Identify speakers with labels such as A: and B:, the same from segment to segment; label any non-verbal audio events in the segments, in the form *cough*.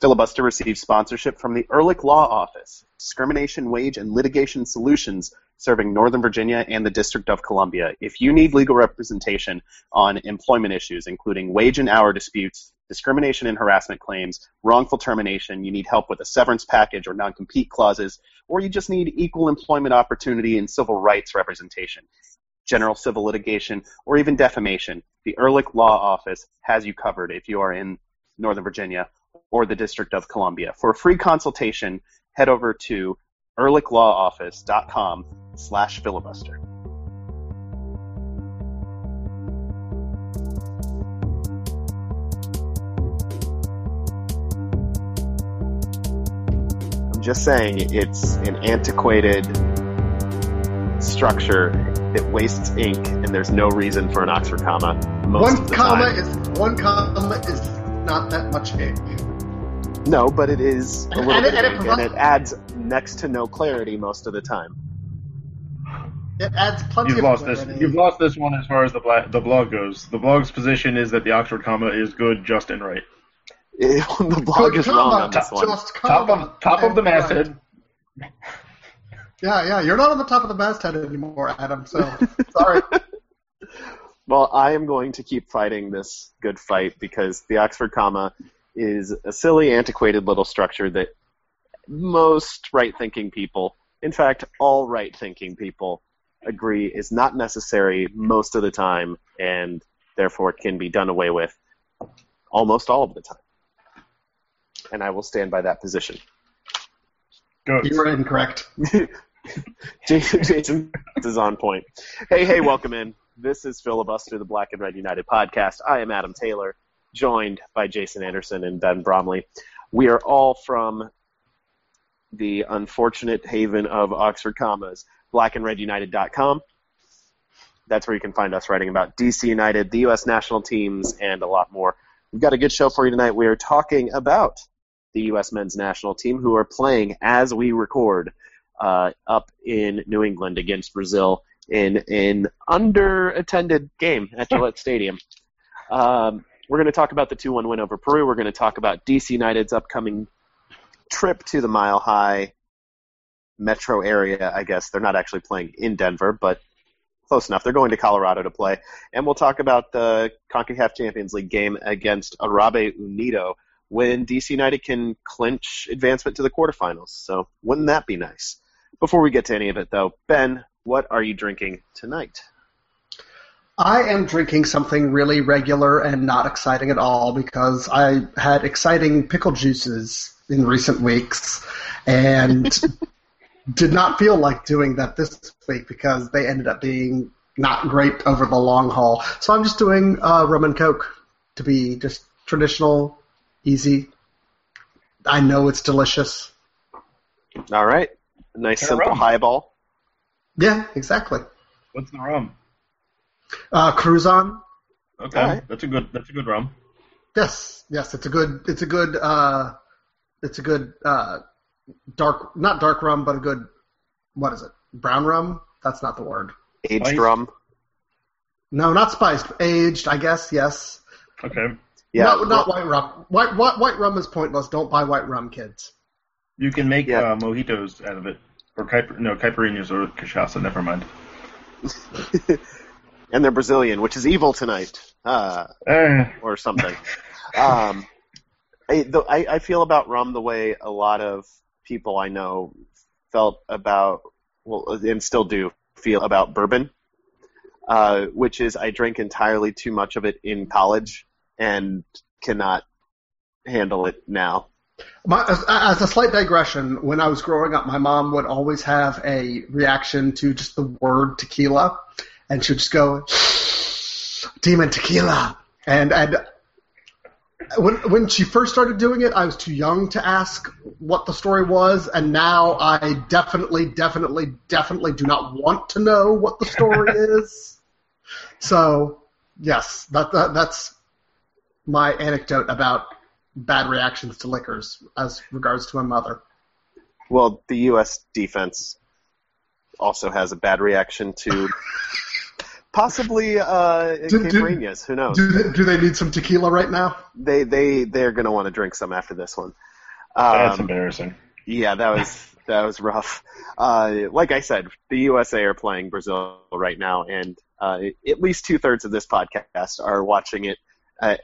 A: Filibuster receives sponsorship from the Ehrlich Law Office, discrimination, wage, and litigation solutions serving Northern Virginia and the District of Columbia. If you need legal representation on employment issues, including wage and hour disputes, discrimination and harassment claims, wrongful termination, you need help with a severance package or non compete clauses, or you just need equal employment opportunity and civil rights representation, general civil litigation, or even defamation, the Ehrlich Law Office has you covered if you are in Northern Virginia or the District of Columbia. For a free consultation, head over to ehrlichlawoffice.com slash filibuster. I'm just saying it's an antiquated structure. that wastes ink, and there's no reason for an Oxford comma. Most
B: one comma
A: time.
B: is one comma is not that much ink.
A: No, but it is a little
B: And it-
A: bit
B: and it
A: ink, and it adds next to no clarity most of the time.
B: It adds plenty
C: You've
B: of
C: lost this. You've lost this one as far as the bla- the blog goes. The blog's position is that the Oxford comma is good, just, and right. *laughs*
A: the blog
B: Good
A: is wrong on this one.
B: just
C: Top of top of the
B: and right.
C: masthead.
B: Yeah, yeah, you're not on the top of the masthead anymore, Adam. So *laughs* sorry.
A: Well, I am going to keep fighting this good fight because the Oxford comma is a silly, antiquated little structure that most right-thinking people, in fact, all right-thinking people, agree is not necessary most of the time, and therefore can be done away with almost all of the time. And I will stand by that position.
C: Goats.
B: You were incorrect. *laughs*
A: Jason, Jason is on point. Hey, hey, welcome in. This is Filibuster, the Black and Red United podcast. I am Adam Taylor, joined by Jason Anderson and Ben Bromley. We are all from the unfortunate haven of Oxford commas, blackandredunited.com. That's where you can find us writing about DC United, the U.S. national teams, and a lot more. We've got a good show for you tonight. We are talking about the U.S. men's national team, who are playing as we record uh, up in New England against Brazil in an under-attended game at Gillette *laughs* Stadium. Um, we're going to talk about the 2-1 win over Peru. We're going to talk about DC United's upcoming trip to the Mile High metro area. I guess they're not actually playing in Denver, but close enough. They're going to Colorado to play, and we'll talk about the Concacaf Champions League game against Arabe Unido when DC United can clinch advancement to the quarterfinals. So wouldn't that be nice? Before we get to any of it, though, Ben, what are you drinking tonight?
B: I am drinking something really regular and not exciting at all because I had exciting pickle juices in recent weeks and *laughs* did not feel like doing that this week because they ended up being not great over the long haul. So I'm just doing uh, rum and coke to be just traditional, easy. I know it's delicious.
A: All right, nice
C: Get
A: simple
C: rum.
A: highball.
B: Yeah, exactly.
C: What's the rum?
B: Uh, Cruzan.
C: Okay,
A: Alright.
C: that's a good. That's a good rum.
B: Yes, yes, it's a good, it's a good, uh, it's a good uh, dark, not dark rum, but a good, what is it? Brown rum? That's not the word.
A: Aged
C: Spiced.
A: rum.
B: No, not spiced, aged. I guess yes.
C: Okay,
A: Yeah,
B: not, not white rum. White, white, white rum is pointless. Don't buy white rum, kids.
C: you can make
A: Yeah.
C: uh, mojitos out of it, or caipi- no caipirinhas or cachaça. Never mind. *laughs*
A: and they're Brazilian, which is evil tonight, uh,
C: Eh,
A: or something. *laughs* um, I, the, I, I feel about rum the way a lot of people I know felt about, well, and still do feel about bourbon, uh, which is I drank entirely too much of it in college and cannot handle it now.
B: My, as, as a slight digression, when I was growing up, my mom would always have a reaction to just the word tequila, and she would just go, *sighs* "Demon tequila," and and when when she first started doing it, I was too young to ask what the story was, and now I definitely, definitely, definitely do not want to know what the story *laughs* is. So, yes, that, that that's my anecdote about bad reactions to liquors as regards to my mother.
A: Well, the U.S. defense also has a bad reaction to *laughs* possibly uh,
B: Do- do-
A: Who knows?
B: Do they, do they need some tequila right now?
A: They they they're going to want to drink some after this one.
C: That's
A: Um,
C: embarrassing.
A: yeah, that was *laughs* that was rough. Uh, like I said, the USA are playing Brazil right now, and uh, at least two thirds of this podcast are watching it uh,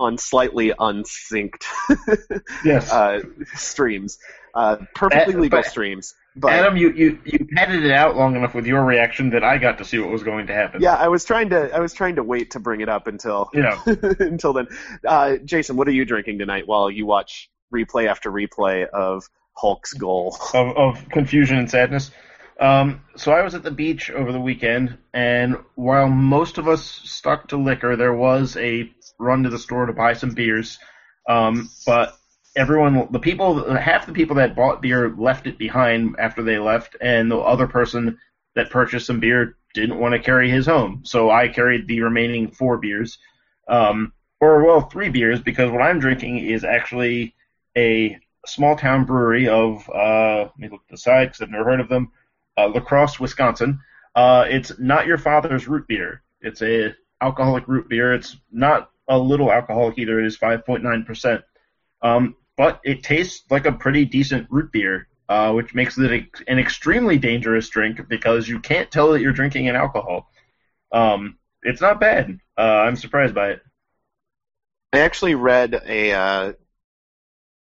A: on slightly unsynced *laughs*
C: Yes.
A: uh, streams, uh, perfectly legal
C: but-
A: streams. But
C: Adam, you, you you padded it out long enough with your reaction that I got to see what was going to happen.
A: yeah, I was trying to I was trying to wait to bring it up until
C: You *laughs* know,
A: until then. Uh, Jason, what are you drinking tonight while you watch replay after replay of Hulk's goal? *laughs*
C: of, of confusion and sadness. Um, so I was at the beach over the weekend, and while most of us stuck to liquor, there was a run to the store to buy some beers. Um, but everyone, the people, half the people that bought beer left it behind after they left, and the other person that purchased some beer didn't want to carry his home. So I carried the remaining four beers, um, or well, three beers, because what I'm drinking is actually a small town brewery of uh, let me look at the side because I've never heard of them. Uh, La Crosse, Wisconsin. Uh, it's not your father's root beer. It's a alcoholic root beer. It's not a little alcoholic either. It is 5.9 percent. Um, but it tastes like a pretty decent root beer, uh, which makes it an extremely dangerous drink because you can't tell that you're drinking an alcohol. Um, it's not bad. Uh, I'm surprised by it.
A: I actually read a, uh,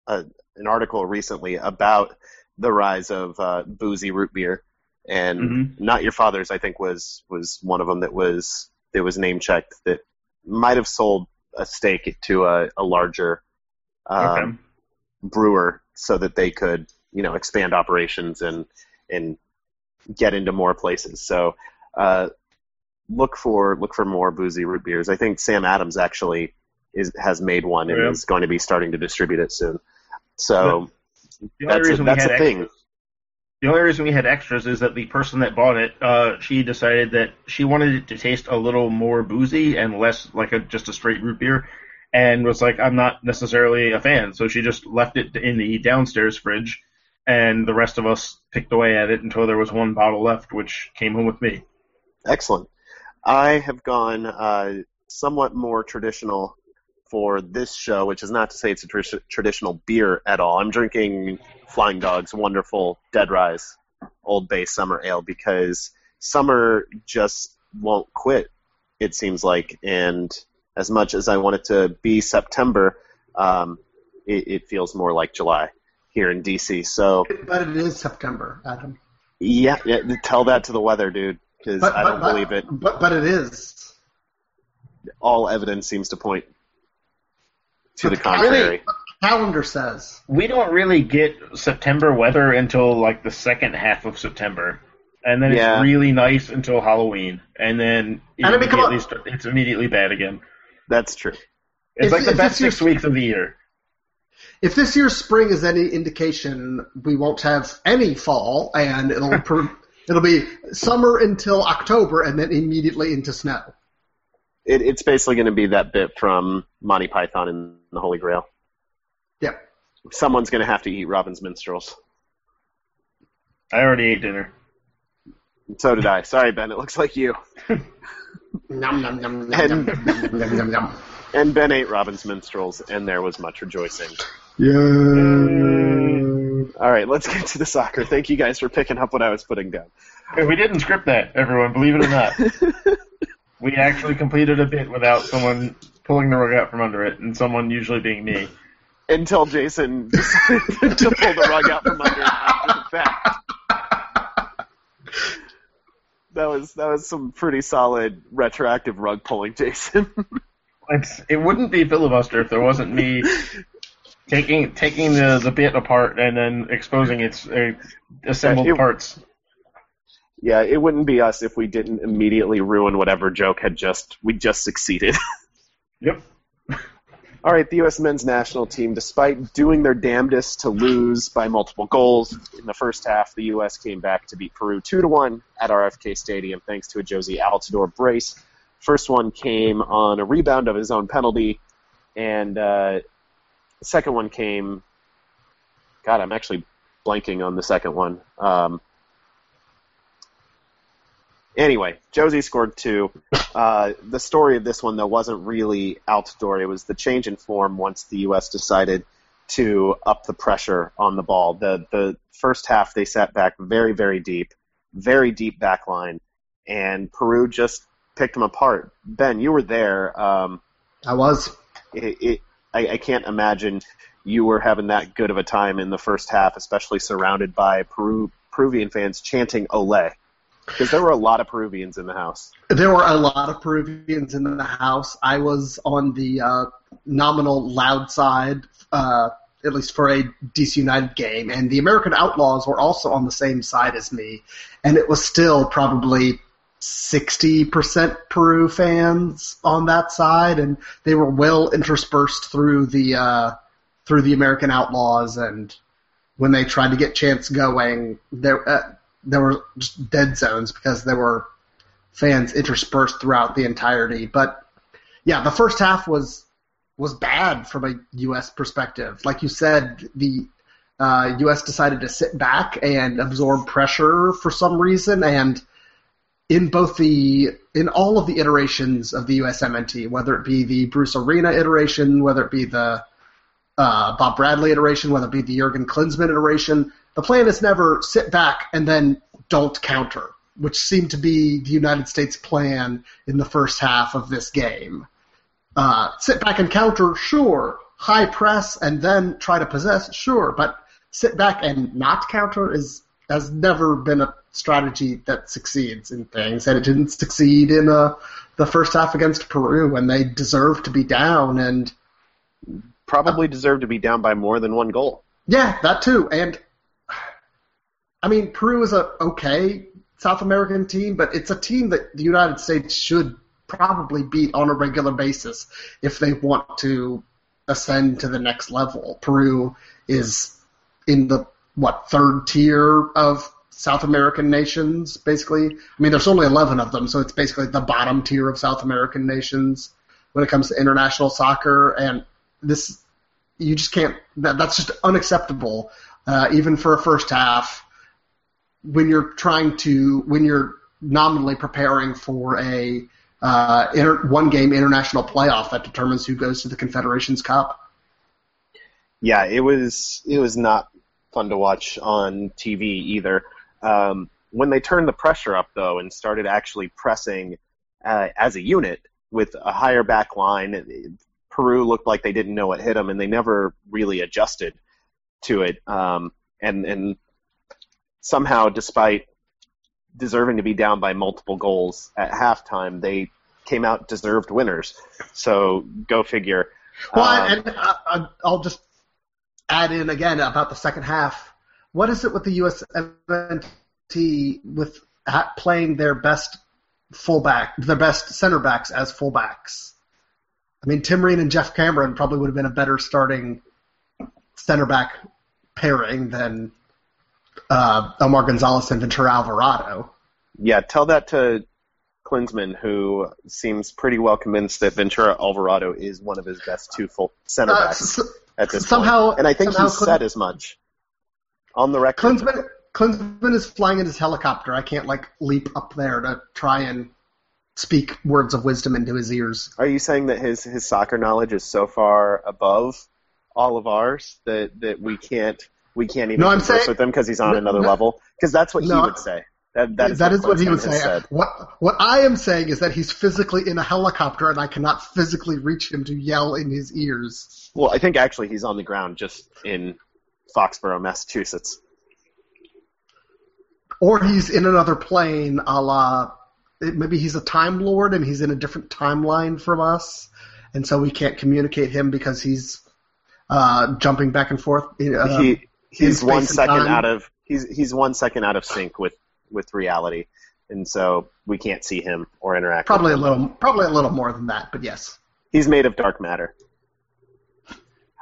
A: a an article recently about the rise of uh, boozy root beer, and
C: Mhm.
A: not your father's. I think was was one of them that was that was name checked that might have sold a stake to a, a larger um,
C: Okay.
A: brewer so that they could you know expand operations and and get into more places. So uh, look for look for more boozy root beers. I think Sam Adams actually is has made one and
C: Yeah.
A: is going to be starting to distribute it soon. So
C: The
A: That's a- that's a thing.
C: extras- The only reason we had extras is that the person that bought it, uh, she decided that she wanted it to taste a little more boozy and less like a just a straight root beer, and was like, I'm not necessarily a fan, so she just left it in the downstairs fridge, and the rest of us picked away at it until there was one bottle left, which came home with me.
A: excellent. I have gone uh, somewhat more traditional for this show, which is not to say it's a tr- traditional beer at all. I'm drinking Flying Dog's wonderful Dead Rise Old Bay Summer Ale because summer just won't quit. It seems like, and as much as I want it to be September, um, it, it feels more like July here in DC. So
B: But it is September, Adam.
A: yeah, yeah tell that to the weather, dude, because I don't
B: but,
A: believe it.
B: But but it is.
A: All evidence seems to point to the
B: But
A: contrary.
B: Calendar says.
C: We don't really get September weather until like the second half of September. And then
A: Yeah.
C: it's really nice until Halloween, and then it
B: And I mean, come
C: immediately
B: on.
C: start, it's immediately bad again.
A: That's true.
C: It's
B: If-
C: like the best
B: it's your-
C: six weeks of the year.
B: If this year's spring is any indication, we won't have any fall, and it'll *laughs* per, it'll be summer until October, and then immediately into snow.
A: It, it's basically going to be that bit from Monty Python and the Holy Grail.
B: Yep.
A: Someone's going to have to eat Robin's minstrels.
C: I already ate dinner.
A: So did I. Sorry, Ben. It looks like you.
B: Nom, nom, nom, nom,
A: And-
B: nom, nom, nom, nom, nom.
A: And Ben ate Robin's minstrels, and there was much rejoicing.
B: Yeah.
A: All right, let's get to the soccer. Thank you guys for picking up what I was putting down.
C: Hey, We didn't script that, everyone. Believe it or not, *laughs* we actually completed a bit without someone pulling the rug out from under it, and someone usually being me.
A: Until Jason *laughs* decided to pull the rug out from under it after the fact. That was that was some pretty solid retroactive rug pulling, Jason. *laughs*
C: It's, it wouldn't be filibuster if there wasn't me taking taking the, the bit apart and then exposing its uh, assembled
A: It-
C: parts.
A: Yeah, it wouldn't be us if we didn't immediately ruin whatever joke had just we just succeeded. *laughs*
C: Yep.
A: All right, the U.S. men's national team, despite doing their damnedest to lose by multiple goals in the first half, the U.S. came back to beat Peru two to one at RFK Stadium thanks to a Jozy Altidore brace. First one came on a rebound of his own penalty, and uh, the second one came. God, I'm actually blanking on the second one. Um, Anyway, Jozy scored two. Uh, the story of this one, though, wasn't really Altidore. It was the change in form once the U.S. decided to up the pressure on the ball. The the first half they sat back very very deep, very deep back line, and Peru just picked them apart. Ben, you were there. Um,
B: I was.
A: It, it I, I can't imagine you were having that good of a time in the first half, especially surrounded by Peru Peruvian fans chanting "Ole." Because there were a lot of Peruvians in the house.
B: There were a lot of Peruvians in the house. I was on the uh, nominal loud side, uh, at least for a DC United game, and the American Outlaws were also on the same side as me, and it was still probably 60% Peru fans on that side, and they were well interspersed through the uh, through the American Outlaws, and when they tried to get chants going, there. There were just dead zones because there were fans interspersed throughout the entirety. But yeah, the first half was was bad from a U.S. perspective. Like you said, the uh, U.S. decided to sit back and absorb pressure for some reason, and in both the in all of the iterations of the USMNT, whether it be the Bruce Arena iteration, whether it be the uh, Bob Bradley iteration, whether it be the Jurgen Klinsmann iteration, the plan is never sit back and then don't counter, which seemed to be the United States plan in the first half of this game. Uh, sit back and counter, sure. High press and then try to possess, sure. But sit back and not counter is has never been a strategy that succeeds in things, and it didn't succeed in uh, the first half against Peru, and they deserved to be down and
A: probably deserved to be down by more than one goal.
B: Yeah, that too. And I mean, Peru is a okay South American team, but it's a team that the United States should probably beat on a regular basis if they want to ascend to the next level. Peru is in the what third tier of South American nations, basically. I mean, there's only 11 of them, so it's basically the bottom tier of South American nations when it comes to international soccer. And this, you just can't. That, that's just unacceptable, uh, even for a first half when you're trying to when you're nominally preparing for a uh, inter- one game international playoff that determines who goes to the Confederations Cup.
A: Yeah, it was it was not fun to watch on TV either. Um, when they turned the pressure up though and started actually pressing uh, as a unit with a higher back line, Peru looked like they didn't know what hit them and they never really adjusted to it. Um, and and somehow, despite deserving to be down by multiple goals at halftime, they came out deserved winners. So go figure.
B: Well, um, and uh, uh, I'll just add in again about the second half. What is it with the USMNT with playing their best fullback, their best center backs as fullbacks? I mean, Tim Ream and Geoff Cameron probably would have been a better starting center back pairing than uh, Omar Gonzalez and Ventura Alvarado.
A: Yeah, tell that to Klinsmann, who seems pretty well convinced that Ventura Alvarado is one of his best two full center uh, backs uh, at this
B: somehow,
A: point. And I think he said as much on the record.
B: Klinsmann, Klinsmann is flying in his helicopter. I can't like leap up there to try and speak words of wisdom into his ears.
A: Are you saying that his his soccer knowledge is so far above all of ours that that we can't we can't even no, converse saying, with him because he's on no, another no, level. Because that's what he would say. That, that is,
B: that
A: what,
B: is what he would say. Said. What what I am saying is that he's physically in a helicopter, and I cannot physically reach him to yell in his ears.
A: Well, I think actually he's on the ground, just in Foxborough, Massachusetts.
B: Or he's in another plane, a la maybe he's a time lord and he's in a different timeline from us, and so we can't communicate him because he's uh, jumping back and forth.
A: Uh, he he's one second out of he's he's one second out of sync with with reality, and so we can't see him or interact.
B: Probably a little, probably a little more than that, but yes.
A: He's made of dark matter.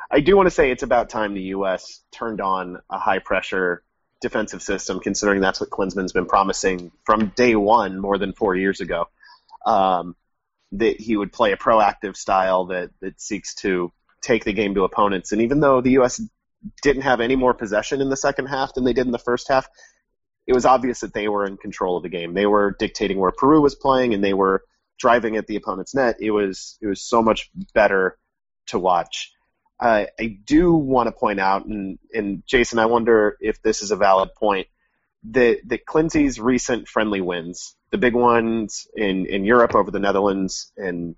A: I do want to say it's about time the U.S. turned on a high pressure defensive system, considering that's what Klinsmann's been promising from day one, more than four years ago. Um, that he would play a proactive style that that seeks to take the game to opponents. And even though the U.S didn't have any more possession in the second half than they did in the first half, it was obvious that they were in control of the game. They were dictating where Peru was playing, and they were driving at the opponent's net. It was it was so much better to watch. I do want to point out, and, and Jason, I wonder if this is a valid point, that that Clinzy's recent friendly wins, the big ones in, in Europe over the Netherlands and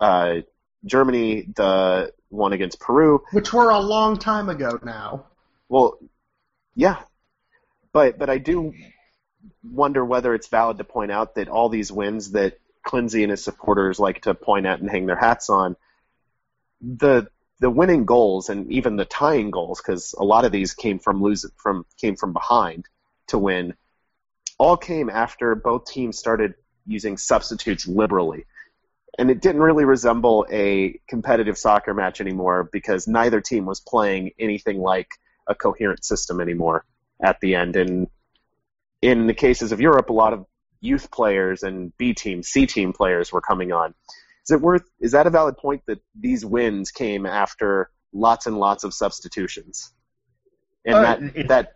A: uh, Germany, the one against Peru,
B: which were a long time ago now.
A: Well, yeah, but but I do wonder whether it's valid to point out that all these wins that Clinzy and his supporters like to point at and hang their hats on, the the winning goals and even the tying goals, because a lot of these came from lose from came from behind to win, all came after both teams started using substitutes liberally. And it didn't really resemble a competitive soccer match anymore because neither team was playing anything like a coherent system anymore at the end. And in the cases of Europe, a lot of youth players and B team, C team players were coming on. Is it worth? Is that a valid point that these wins came after lots and lots of substitutions, and uh, that that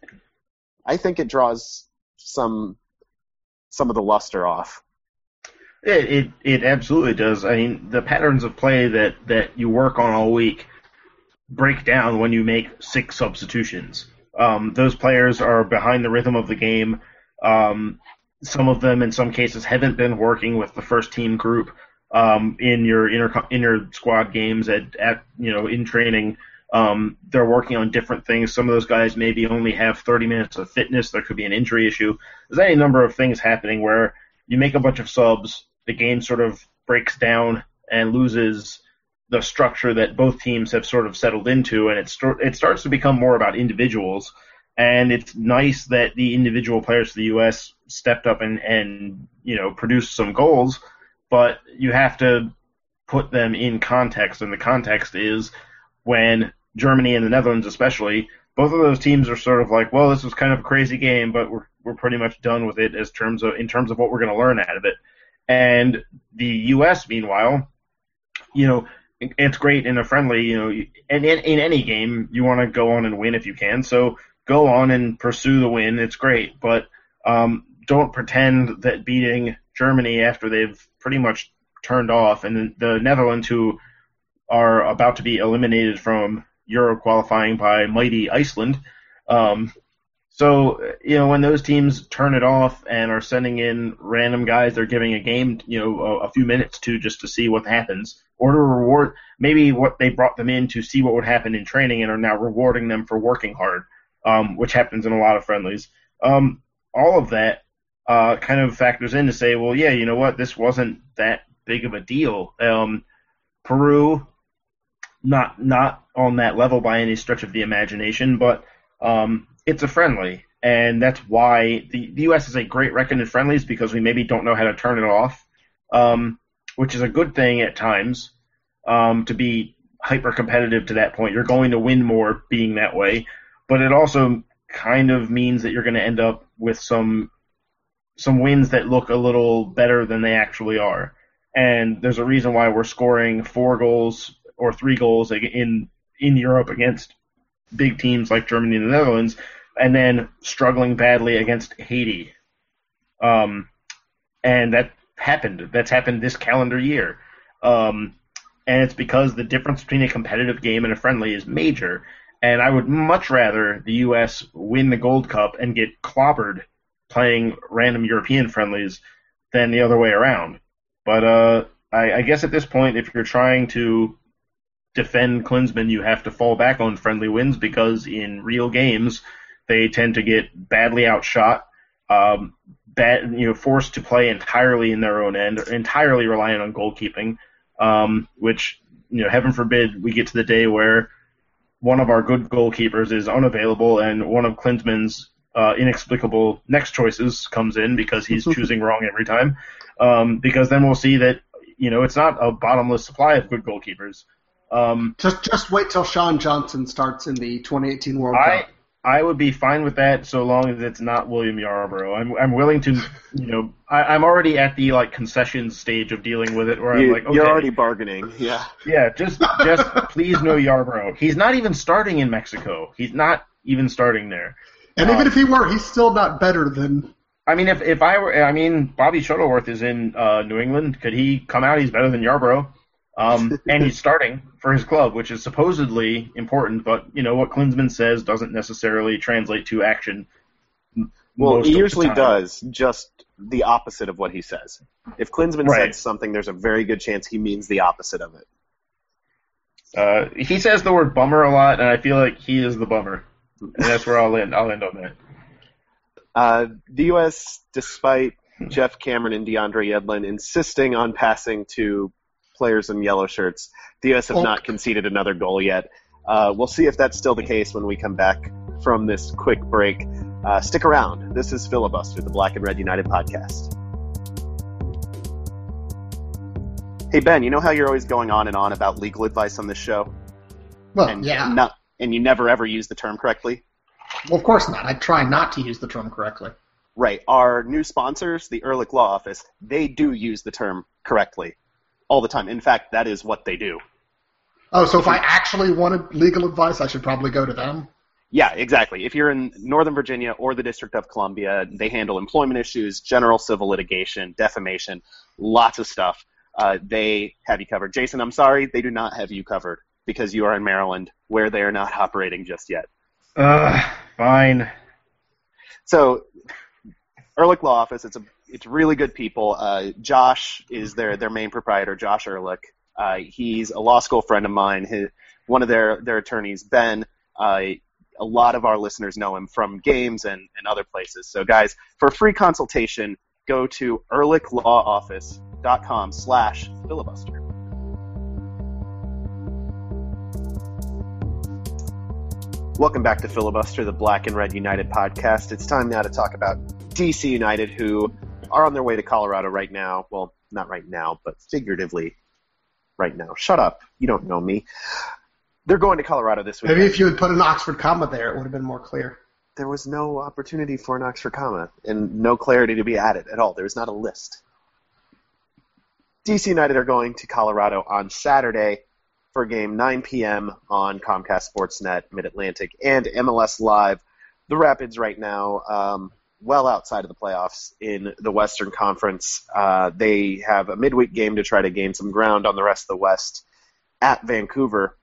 A: I think it draws some some of the luster off.
C: It, it it absolutely does. I mean, the patterns of play that that you work on all week break down when you make six substitutions. Um, those players are behind the rhythm of the game. Um, some of them, in some cases, haven't been working with the first team group um, in your inter inter squad games at, at you know in training. Um, they're working on different things. Some of those guys maybe only have 30 minutes of fitness. There could be an injury issue. There's any number of things happening where you make a bunch of subs, the game sort of breaks down and loses the structure that both teams have sort of settled into, and it st- it starts to become more about individuals. And it's nice that the individual players for the U.S. stepped up and and you know produced some goals, but you have to put them in context, and the context is when Germany and the Netherlands, especially, both of those teams are sort of like, well, this was kind of a crazy game, but we're we're pretty much done with it as terms of in terms of what we're going to learn out of it. And the U.S. meanwhile, you know, it's great in a friendly, you know, and in, in any game, you want to go on and win if you can. So go on and pursue the win. It's great, but um, don't pretend that beating Germany after they've pretty much turned off, and the Netherlands, who are about to be eliminated from Euro qualifying by mighty Iceland. Um, so you know when those teams turn it off and are sending in random guys, they're giving a game, you know, a, a few minutes to just to see what happens or to reward maybe what they brought them in to see what would happen in training and are now rewarding them for working hard, um, which happens in a lot of friendlies. Um, all of that uh, kind of factors in to say, well, yeah, you know what, this wasn't that big of a deal. Um, Peru, not not on that level by any stretch of the imagination, but um, it's a friendly, and that's why the, the U.S. is a great record in friendlies because we maybe don't know how to turn it off. Um, which is a good thing at times um, to be hyper competitive to that point. You're going to win more being that way, but it also kind of means that you're going to end up with some some wins that look a little better than they actually are. And there's a reason why we're scoring four goals or three goals in in Europe against big teams like Germany and the Netherlands, and then struggling badly against Haiti. Um, and that happened. That's happened this calendar year. Um, and it's because the difference between a competitive game and a friendly is major. And I would much rather the U.S. win the Gold Cup and get clobbered playing random European friendlies than the other way around. But uh, I, I guess at this point, if you're trying to defend Klinsmann, you have to fall back on friendly wins because in real games, they tend to get badly outshot. Um, bad, you know, forced to play entirely in their own end, entirely reliant on goalkeeping, um, which, you know, heaven forbid we get to the day where one of our good goalkeepers is unavailable and one of Klinsmann's uh, inexplicable next choices comes in because he's *laughs* choosing wrong every time. Um, because then we'll see that, you know, it's not a bottomless supply of good goalkeepers. Um,
B: just just wait till Sean Johnson starts in the 2018 World
C: I,
B: Cup.
C: I would be fine with that so long as it's not William Yarbrough. I'm I'm willing to, you know, I, am already at the like concessions stage of dealing with it, where
A: you,
C: I'm like, okay,
A: you're already bargaining, yeah,
C: yeah, just just *laughs* please no Yarborough. He's not even starting in Mexico. He's not even starting there.
B: And even if he were, he's still not better than.
C: I mean, if if I were, I mean, Bobby Shuttleworth is in uh, New England. Could he come out? He's better than Yarbrough, um, *laughs* and he's starting for his club, which is supposedly important. But you know what Klinsmann says doesn't necessarily translate to action.
A: Well, he usually does just the opposite of what he says. If Klinsmann
C: Right.
A: says something, there's a very good chance he means the opposite of it.
C: Uh, he says the word bummer a lot, and I feel like he is the bummer, and that's where I'll end. I'll end on that. *laughs*
A: Uh, the U.S., despite *laughs* Geoff Cameron and DeAndre Yedlin insisting on passing to players in yellow shirts, the U.S. have
B: Oh.
A: not conceded another goal yet. Uh, we'll see if that's still the case when we come back from this quick break. Uh, stick around. This is Filibuster, the Black and Red United podcast. Hey Ben, you know how you're always going on and on about legal advice on this show,
B: Well,
A: and
B: yeah.
A: not, and you never ever use the term correctly.
B: Well, of course not. I try not to use the term correctly.
A: Right. Our new sponsors, the Ehrlich Law Office, they do use the term correctly all the time. In fact, that is what they do.
B: Oh, so if I actually wanted legal advice, I should probably go to them.
A: Yeah, exactly. If you're in Northern Virginia or the District of Columbia, they handle employment issues, general civil litigation, defamation, lots of stuff. Uh, they have you covered. Jason, I'm sorry, they do not have you covered because you are in Maryland, where they are not operating just yet.
C: Uh, fine.
A: So, Ehrlich Law Office, it's a it's really good people. Uh, Josh is their their main proprietor, Josh Ehrlich. Uh, he's a law school friend of mine. His, one of their their attorneys, Ben. Uh, a lot of our listeners know him from games and, and other places. So, guys, for a free consultation, go to ehrlichlawoffice.com slash filibuster. Welcome back to Filibuster, the Black and Red United podcast. It's time now to talk about DC United, who are on their way to Colorado right now. Well, not right now, but figuratively right now. Shut up. You don't know me. They're going to Colorado this week.
B: Maybe if you had put an Oxford comma there, it would have been more clear.
A: there was no opportunity for an Oxford comma and no clarity to be added at all. There was not a list. DC United are going to Colorado on Saturday for game 9 p.m. on Comcast Sportsnet, Mid Atlantic, and MLS Live. The Rapids right now, um, well outside of the playoffs in the Western Conference. Uh, they have a midweek game to try to gain some ground on the rest of the West at Vancouver,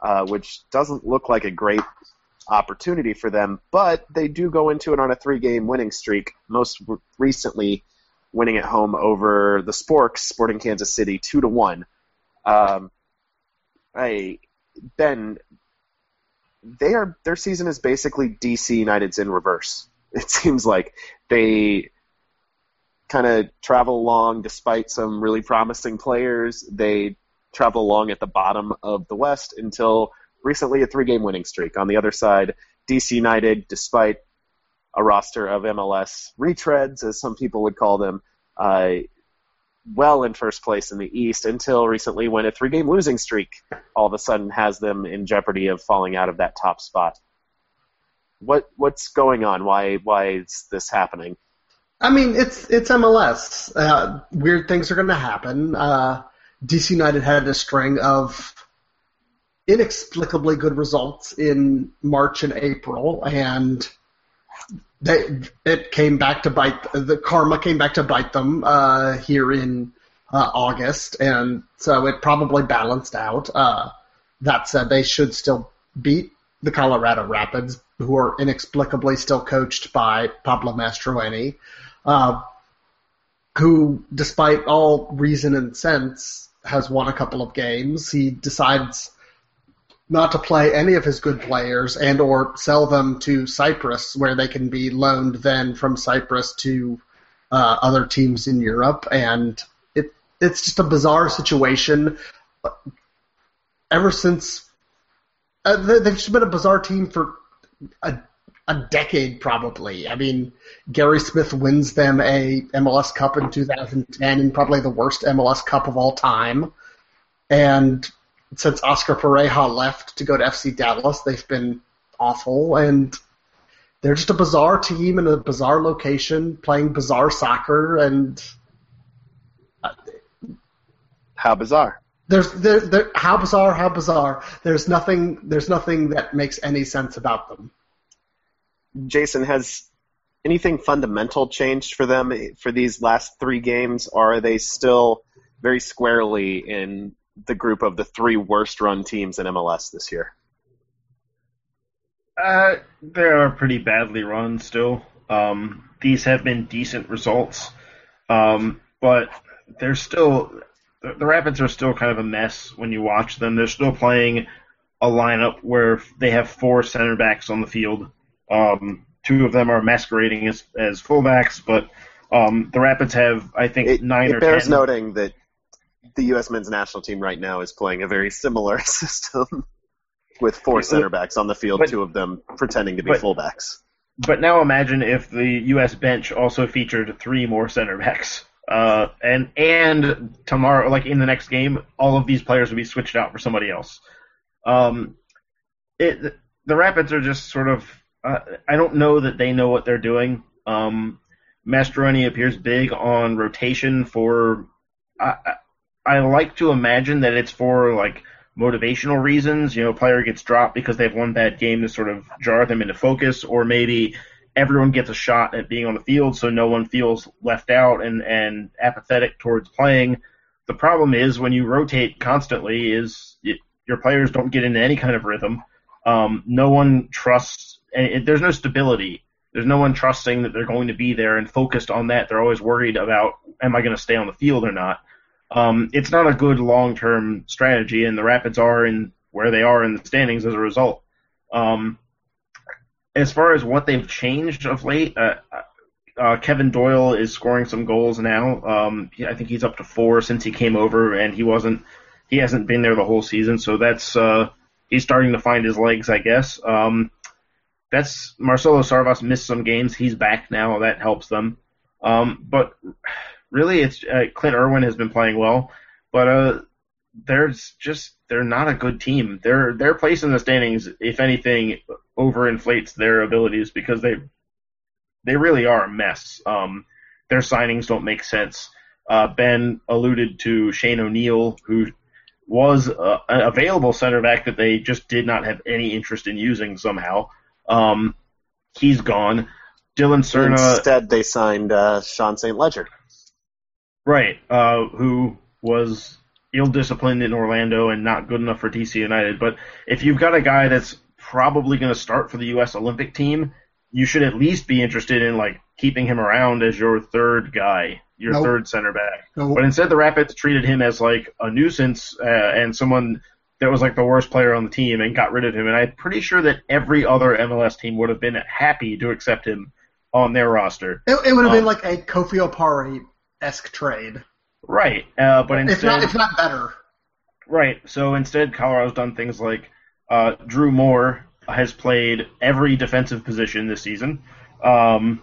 A: uh, which doesn't look like a great opportunity for them, but they do go into it on a three-game winning streak. Most recently, winning at home over the Sporks, Sporting Kansas City, two to one. Um, I Ben, they are their season is basically DC United's in reverse. *laughs* It seems like they kind of travel along despite some really promising players. They travel along at the bottom of the West until recently a three-game winning streak. On the other side, DC United, despite a roster of MLS retreads, as some people would call them, uh, well in first place in the East until recently when a three-game losing streak all of a sudden has them in jeopardy of falling out of that top spot. What what's going on? Why why is this happening?
B: I mean, it's it's MLS. Uh, weird things are going to happen. Uh, DC United had a string of inexplicably good results in March and April, and they it came back to bite. The karma came back to bite them uh, here in uh, August, and so it probably balanced out. Uh, that said, they should still beat the Colorado Rapids, who are inexplicably still coached by Pablo Mastroeni uh, who, despite all reason and sense, has won a couple of games. He decides not to play any of his good players and or sell them to Cyprus, where they can be loaned then from Cyprus to uh, other teams in Europe. And it it's just a bizarre situation. Ever since uh, they- they've just been a bizarre team for a a decade probably. I mean, Gary Smith wins them a MLS Cup in 2010, and probably the worst MLS Cup of all time. And since Oscar Pareja left to go to FC Dallas, they've been awful, and they're just a bizarre team in a bizarre location playing bizarre soccer, and uh,
A: How bizarre.
B: There's there, there how bizarre, how bizarre. There's nothing there's nothing that makes any sense about them.
A: Jason, has anything fundamental changed for them for these last three games, or are they still very squarely in the group of the three worst run teams in MLS this year?
C: Uh, they are pretty badly run still. Um, these have been decent results, um, but they're still the, the Rapids are still kind of a mess when you watch them. They're still playing a lineup where they have four center backs on the field. Um, two of them are masquerading as as fullbacks, but um, the Rapids have I think
A: It,
C: nine
A: it
C: or
A: bears
C: ten.
A: noting that the U.S. men's national team right now is playing a very similar *laughs* system with four center backs on the field,
C: But-
A: two of them pretending to be
C: but-
A: fullbacks.
C: But now imagine if the U.S. bench also featured three more center backs. Uh, and and tomorrow, like in the next game, all of these players would be switched out for somebody else. Um, it the Rapids are just sort of. Uh, I don't know that they know what they're doing. Um, Mastroeni appears big on rotation for. I, I like to imagine that it's for like motivational reasons. You know, a player gets dropped because they have one bad game to sort of jar them into focus, or maybe everyone gets a shot at being on the field, so no one feels left out and and apathetic towards playing. The problem is when you rotate constantly, is it, your players don't get into any kind of rhythm. Um, no one trusts. and It, there's no stability. There's no one trusting that they're going to be there and focused on that. They're always worried about, am I going to stay on the field or not? Um, it's not a good long-term strategy, and the Rapids are in where they are in the standings as a result. Um, as far as what they've changed of late, uh, uh, Kevin Doyle is scoring some goals now. Um, I think he's up to four since he came over, and he wasn't, he hasn't been there the whole season, so that's uh, he's starting to find his legs, I guess. Um, that's Marcelo Sarvas missed some games. He's back now. That helps them. Um, but really, it's uh, Clint Irwin has been playing well, but uh, there's just they're not a good team. Their their place in the standings, if anything, overinflates their abilities because they they really are a mess. Um, their signings don't make sense. Uh, ben alluded to Shane O'Neill, who was uh, an available center back that they just did not have any interest in using somehow. Um, he's gone. Dillon Serna,
A: Instead, they signed uh, Sean St. Ledger.
C: right, uh, who was ill-disciplined in Orlando and not good enough for DC United. But if you've got a guy that's probably going to start for the U.S. Olympic team, you should at least be interested in like keeping him around as your third guy, your
B: Nope.
C: third center back.
B: No,
C: But instead, the Rapids treated him as like a nuisance uh, and someone that was like the worst player on the team and got rid of him. And I'm pretty sure that every other MLS team would have been happy to accept him on their roster.
B: it, it would have
C: Um,
B: been like a Kofi Opare esque trade.
C: Right. Uh, but instead,
B: not, if not better.
C: Right. So instead, Colorado's done things like uh, Drew Moor has played every defensive position this season. Um,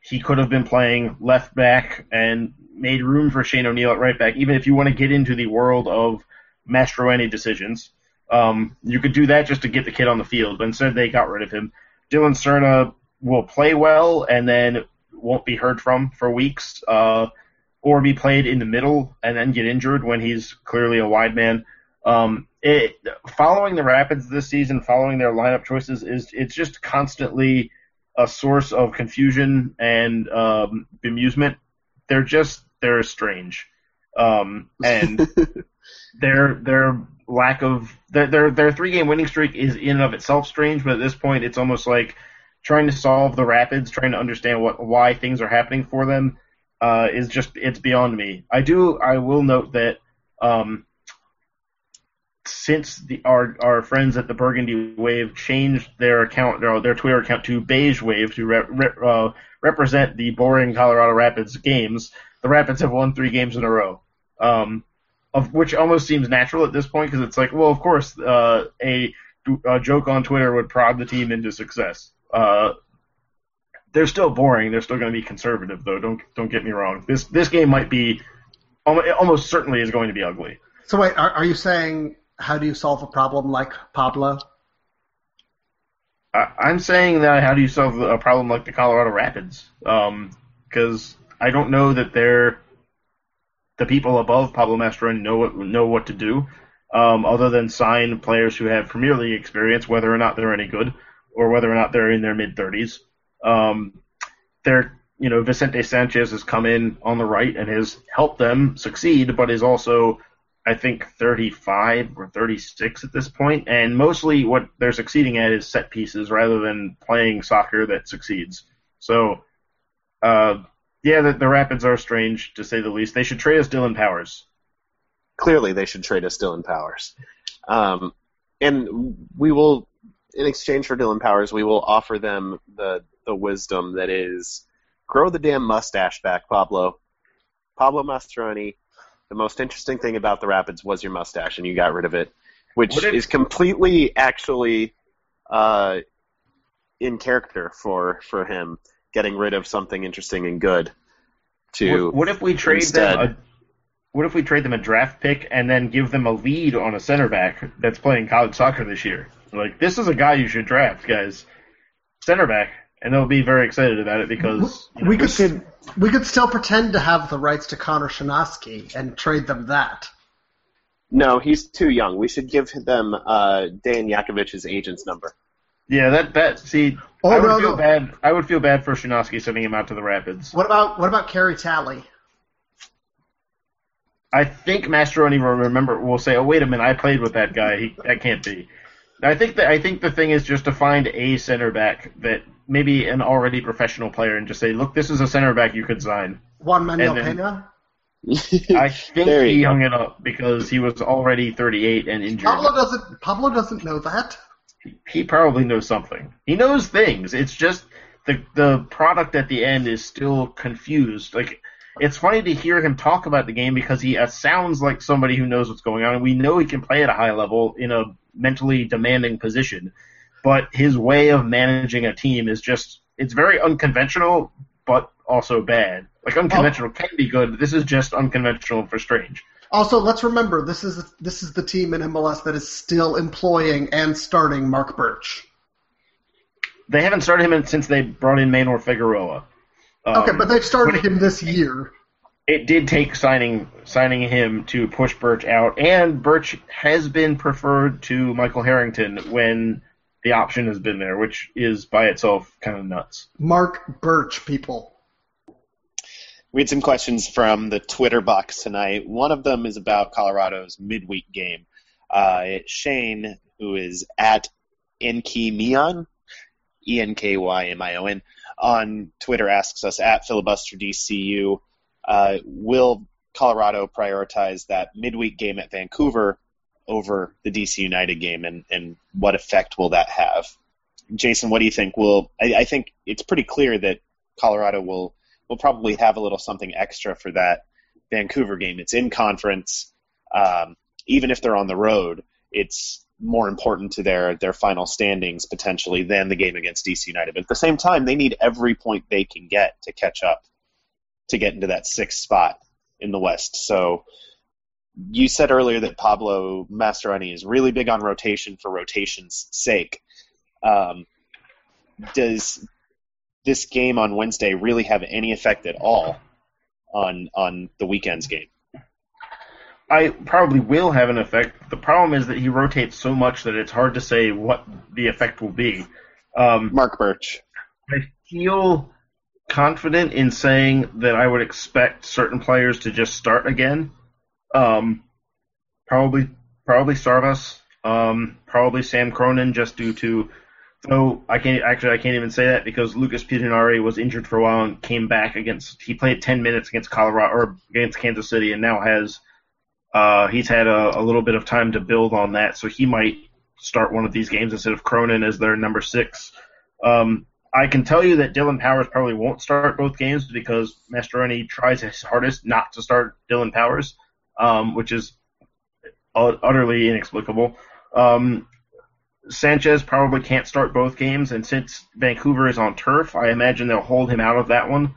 C: he could have been playing left back and made room for Shane O'Neill at right back. Even if you want to get into the world of Mastroeni decisions, um, you could do that just to get the kid on the field. But instead, they got rid of him. Dillon Serna will play well and then won't be heard from for weeks. Uh, or be played in the middle and then get injured when he's clearly a wide man. Um, it, following the Rapids this season, following their lineup choices, is it's just constantly a source of confusion and um, bemusement. They're just they're strange, um, and *laughs* their their lack of their their, their three game winning streak is in and of itself strange. But at this point, it's almost like trying to solve the Rapids, trying to understand what why things are happening for them uh, is just it's beyond me. I do I will note that um, since the our our friends at the Burgundy Wave changed their account their, their Twitter account to Beige Wave to re- re- uh, represent the boring Colorado Rapids games, the Rapids have won three games in a row. Um, of which almost seems natural at this point because it's like, well, of course, uh, a, a joke on Twitter would prod the team into success. Uh, they're still boring. They're still going to be conservative, though. Don't don't get me wrong. This this game might be almost certainly is going to be ugly.
B: So wait, are, are you saying how do you solve a problem like Pablo?
C: I, I'm saying that how do you solve a problem like the Colorado Rapids? Because I don't know that they're the people above Pablo Mastroeni know what know what to do, um, other than sign players who have Premier League experience, whether or not they're any good. or whether or not they're in their mid 30s. Um, they're you know Vicente Sanchez has come in on the right and has helped them succeed, but is also I think 35 or 36 at this point, and mostly what they're succeeding at is set pieces rather than playing soccer that succeeds. So, uh, yeah, the, the Rapids are strange to say the least. They should trade us Dillon Powers.
A: Clearly, they should trade us Dillon Powers, um, and we will, in exchange for Dillon Powers, we will offer them the the wisdom that is grow the damn mustache back, Pablo. Pablo Mastroeni the most interesting thing about the Rapids was your mustache, and you got rid of it, which if, is completely actually uh, in character for for him, getting rid of something interesting and good. To
C: what, what if we trade instead, them? A, what if we trade them a draft pick and then give them a lead on a center back that's playing college soccer this year? Like this is a guy you should draft, guys. Center back and they'll be very excited about it because
B: you know, we could we could still pretend to have the rights to Connor Shanosky and trade them that.
A: No, he's too young. We should give them uh, Dejan Jakovic's agent's number.
C: Yeah, that that see, oh, I would no, feel no. bad. I would feel bad for Shanosky sending him out to the Rapids.
B: What about what about Carey Talley?
C: I think Mastroeni will remember. Will say, "Oh, wait a minute, I played with that guy. He, that can't be." I think that I think the thing is just to find a center back that maybe an already professional player and just say, look, this is a center back you could sign.
B: Juan Manuel Pena. *laughs*
C: I think he hung it up because he was already 38 and injured.
B: Pablo doesn't. Pablo doesn't know that.
C: He, he probably knows something. He knows things. It's just the the product at the end is still confused. Like it's funny to hear him talk about the game because he uh, sounds like somebody who knows what's going on, and we know he can play at a high level in a mentally demanding position. But his way of managing a team is just it's very unconventional, but also bad. Like unconventional oh. can be good. This is just unconventional for strange.
B: Also, let's remember this is this is the team in MLS that is still employing and starting Marc Burch.
C: They haven't started him since they brought in Maynor Figueroa.
B: Um, okay, but they've started him this year.
C: It did take signing signing him to push Burch out, and Burch has been preferred to Michael Harrington when the option has been there, which is by itself kind of nuts.
B: Marc Burch, people.
A: We had some questions from the Twitter box tonight. One of them is about Colorado's midweek game. Uh, Shane, who is at Enkymion, E N K Y M I O N, on Twitter asks us at filibuster DCU, uh, will Colorado prioritize that midweek game at Vancouver over the DC United game, and, and what effect will that have? Jason, what do you think? Will I, I think it's pretty clear that Colorado will will probably have a little something extra for that Vancouver game. It's in conference. Um, even if they're on the road, it's more important to their their final standings potentially than the game against DC United. But at the same time, they need every point they can get to catch up to get into that sixth spot in the West. So you said earlier that Pablo Mastroeni is really big on rotation for rotation's sake. Um, does this game on Wednesday really have any effect at all on on the weekend's game?
C: I probably will have an effect. The problem is that he rotates so much that it's hard to say what the effect will be. Um,
A: Marc Burch.
C: I feel confident in saying that I would expect certain players to just start again um, probably probably Sarvas. Um, probably Sam Cronin, just due to. Though I can't actually I can't even say that because Lucas Pittinari was injured for a while and came back against. He played 10 minutes against Colorado or against Kansas City and now has. Uh, he's had a, a little bit of time to build on that, so he might start one of these games instead of Cronin as their number six. Um, I can tell you that Dillon Powers probably won't start both games because Mastroeni tries his hardest not to start Dillon Powers um, which is utterly inexplicable. Um, Sanchez probably can't start both games, and since Vancouver is on turf, I imagine they'll hold him out of that one.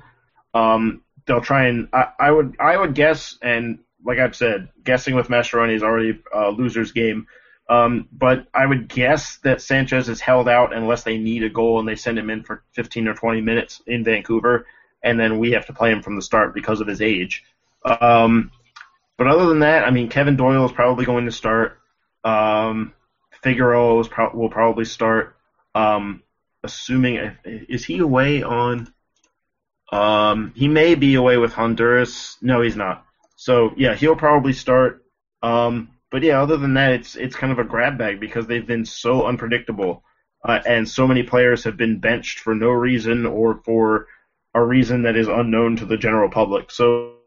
C: Um, they'll try and I, I, would I would guess, and like I've said, guessing with Mastroeni is already a loser's game. Um, but I would guess that Sanchez is held out unless they need a goal and they send him in for 15 or 20 minutes in Vancouver, and then we have to play him from the start because of his age. Um, but other than that, I mean, Kevin Doyle is probably going to start. Um, Figueroa pro- will probably start. Um, assuming is he away on. Um, he may be away with Honduras. No, he's not. So yeah, he'll probably start. Um, but yeah, other than that, it's it's kind of a grab bag because they've been so unpredictable, uh, and so many players have been benched for no reason or for a reason that is unknown to the general public. So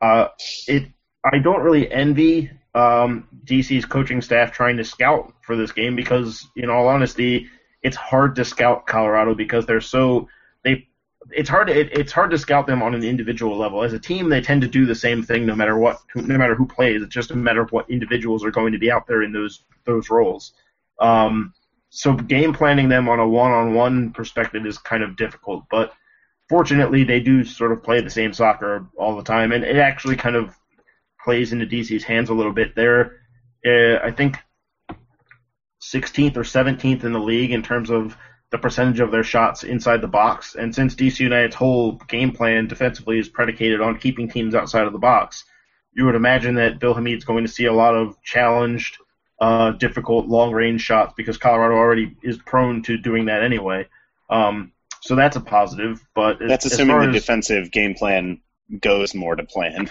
C: uh, it I don't really envy um, DC's coaching staff trying to scout for this game because, in all honesty, it's hard to scout Colorado because they're so they. It's hard to it, it's hard to scout them on an individual level. As a team, they tend to do the same thing no matter what, no matter who plays. It's just a matter of what individuals are going to be out there in those those roles. Um, so game planning them on a one-on-one perspective is kind of difficult, but fortunately, they do sort of play the same soccer all the time, and it actually kind of plays into DC's hands a little bit. They're, uh, I think, 16th or 17th in the league in terms of the percentage of their shots inside the box. And since DC United's whole game plan defensively is predicated on keeping teams outside of the box, you would imagine that Bill Hamid's going to see a lot of challenged, uh, difficult long range shots because Colorado already is prone to doing that anyway. Um, so that's a positive. But
D: that's
C: as,
D: assuming
C: as
D: the
C: as,
D: defensive game plan goes more to plan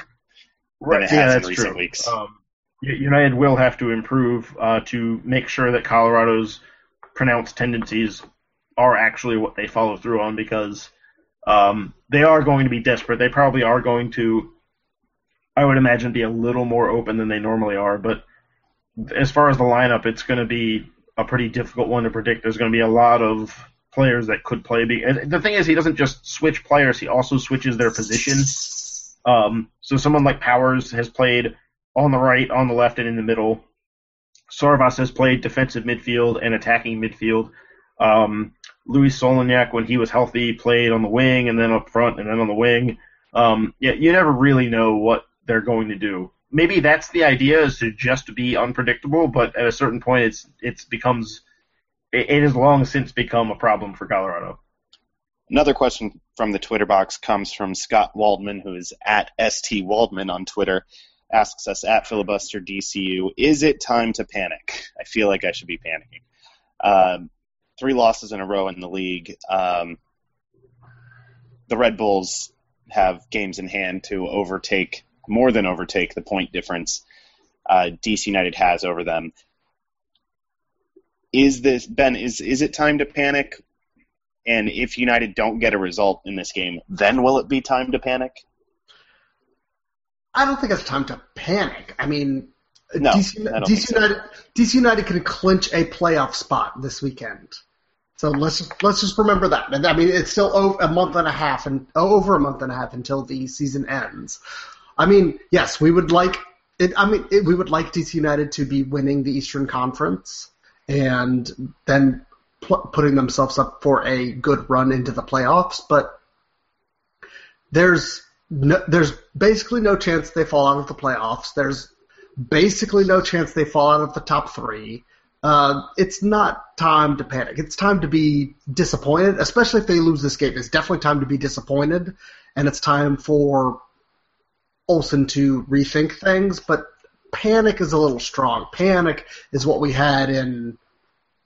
C: right, yeah, that's true.
D: weeks.
C: Um, United will have to improve uh, to make sure that Colorado's pronounced tendencies are actually what they follow through on because um, they are going to be desperate. They probably are going to, I would imagine, be a little more open than they normally are. But as far as the lineup, it's going to be a pretty difficult one to predict. There's going to be a lot of players that could play. The thing is, he doesn't just switch players; he also switches their position. Um, so someone like Powers has played on the right, on the left, and in the middle. Sarvas has played defensive midfield and attacking midfield. Um, Luis when he was healthy, played on the wing and then up front and then on the wing. Um, yeah, you never really know what they're going to do. Maybe that's the idea is to just be unpredictable, but at a certain point, it's it's becomes it, it has long since become a problem for Colorado.
D: Another question from the Twitter box comes from Scott Waldman, who is at St Waldman on Twitter. Asks us at filibuster DCU, is it time to panic? I feel like I should be panicking. Um, three losses in a row in the league. Um, the Red Bulls have games in hand to overtake, more than overtake, the point difference uh, DC United has over them. Is this Ben? Is is it time to panic? And if United don't get a result in this game, then will it be time to panic?
B: I don't think it's time to panic. I mean,
D: No,
B: DC,
D: I
B: DC
D: so.
B: United DC United can clinch a playoff spot this weekend. So let's just, let's just remember that. And I mean, it's still over a month and a half and oh, over a month and a half until the season ends. I mean, yes, we would like it. I mean, it, we would like DC United to be winning the Eastern Conference and then pl- putting themselves up for a good run into the playoffs. But there's no, there's basically no chance they fall out of the playoffs. There's basically no chance they fall out of the top three. Uh, it's not time to panic. It's time to be disappointed, especially if they lose this game. It's definitely time to be disappointed, and it's time for Olsen to rethink things. But panic is a little strong. Panic is what we had in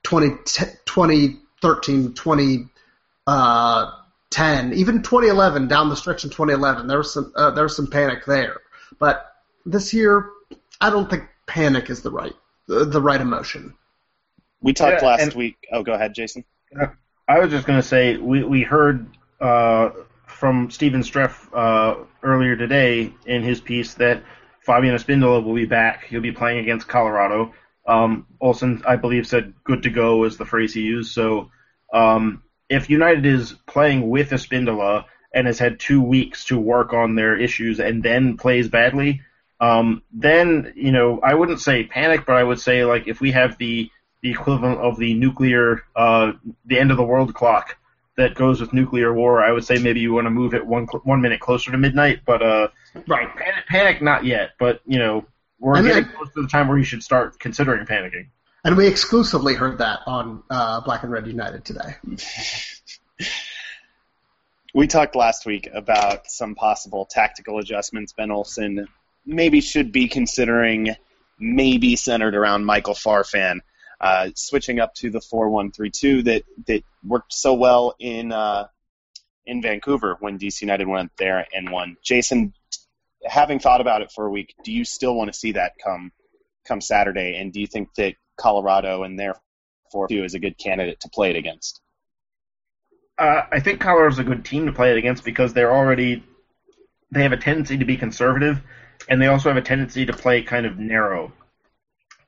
B: 20, 2013, 2010, uh, even 2011, down the stretch in 2011, there was some uh, there was some panic there. But this year, I don't think panic is the right the, the right emotion.
D: We talked
C: Yeah,
D: last
C: and-
D: week. Oh, go ahead, Jason.
C: I was just going to say we we heard uh, from Stephen Streff uh, earlier today in his piece that Fabian Espindola will be back. He'll be playing against Colorado. Um, Olsen, I believe, said "good to go" is the phrase he used. So um, if United is playing with Espindola and has had two weeks to work on their issues and then plays badly, um, then you know I wouldn't say panic, but I would say like if we have the the equivalent of the nuclear, uh, the end of the world clock that goes with nuclear war. I would say maybe you want to move it one one minute closer to midnight, but uh,
B: Right.
C: panic, panic not yet. But you know, we're
B: I mean,
C: getting
B: I-
C: close to the time where you should start considering panicking.
B: And we exclusively heard that on uh, Black and Red United today. *laughs*
D: We talked last week about some possible tactical adjustments Ben Olsen maybe should be considering, maybe centered around Michael Farfan.
A: uh, switching up to the four one three two that that worked so well in uh, in Vancouver when DC United went there and won. Jason, having thought about it for a week, do you still want to see that come come Saturday? And do you think that Colorado and therefore two is a good candidate to play it against?
C: Uh, I think Colorado's a good team to play it against because they're already they have a tendency to be conservative, and they also have a tendency to play kind of narrow.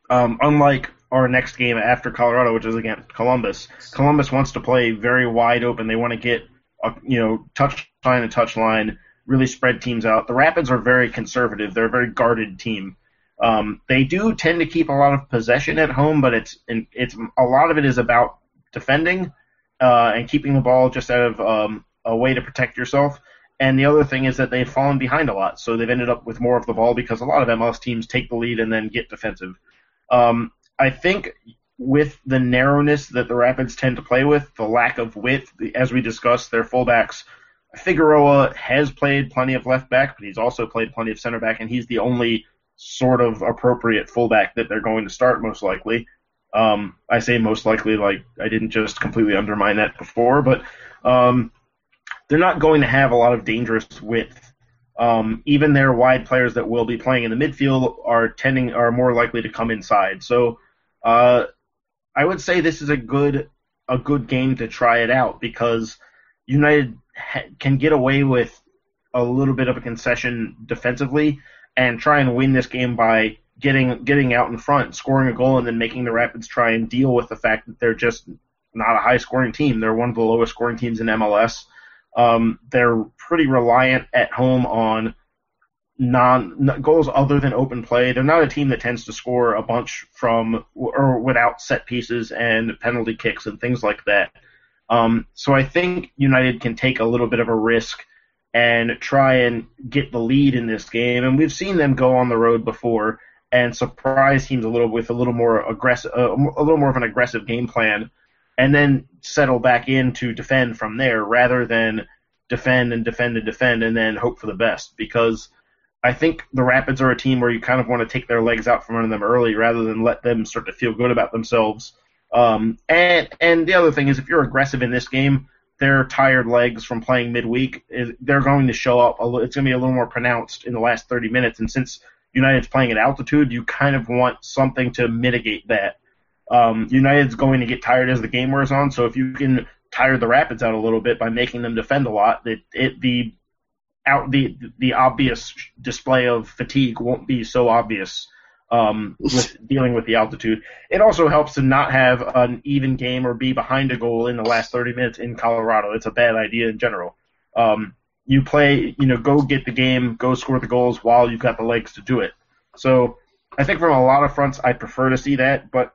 C: Um, unlike our next game after Colorado, which is against Columbus, Columbus wants to play very wide open. They want to get a, you know touch line and touch line, really spread teams out. The Rapids are very conservative. They're a very guarded team. Um, they do tend to keep a lot of possession at home, but it's it's a lot of it is about defending uh, and keeping the ball just out of um, a way to protect yourself. And the other thing is that they've fallen behind a lot, so they've ended up with more of the ball because a lot of MLS teams take the lead and then get defensive. Um, I think with the narrowness that the Rapids tend to play with, the lack of width, as we discussed, their fullbacks. Figueroa has played plenty of left back, but he's also played plenty of center back, and he's the only sort of appropriate fullback that they're going to start most likely. Um, I say most likely, like I didn't just completely undermine that before, but um, they're not going to have a lot of dangerous width. Um, even their wide players that will be playing in the midfield are tending are more likely to come inside. So uh, I would say this is a good a good game to try it out because United can get away with a little bit of a concession defensively and try and win this game by getting getting out in front, scoring a goal, and then making the Rapids try and deal with the fact that they're just not a high scoring team. They're one of the lowest scoring teams in MLS. Um, they're pretty reliant at home on non goals other than open play. They're not a team that tends to score a bunch from or without set pieces and penalty kicks and things like that. Um, so I think United can take a little bit of a risk and try and get the lead in this game. And we've seen them go on the road before and surprise teams a little with a little more aggressive, uh, a little more of an aggressive game plan, and then settle back in to defend from there rather than defend and defend and defend and then hope for the best. Because I think the Rapids are a team where you kind of want to take their legs out from under them early rather than let them start to feel good about themselves. Um, and and the other thing is, if you're aggressive in this game, their tired legs from playing midweek, they're going to show up. It's going to be a little more pronounced in the last 30 minutes. And since United's playing at altitude, you kind of want something to mitigate that. Um, United's going to get tired as the game wears on, so if you can tire the Rapids out a little bit by making them defend a lot, it, it the out the the obvious display of fatigue won't be so obvious um, with dealing with the altitude. It also helps to not have an even game or be behind a goal in the last 30 minutes in Colorado. It's a bad idea in general. Um, you play, you know, go get the game, go score the goals while you've got the legs to do it. So I think from a lot of fronts, I prefer to see that, but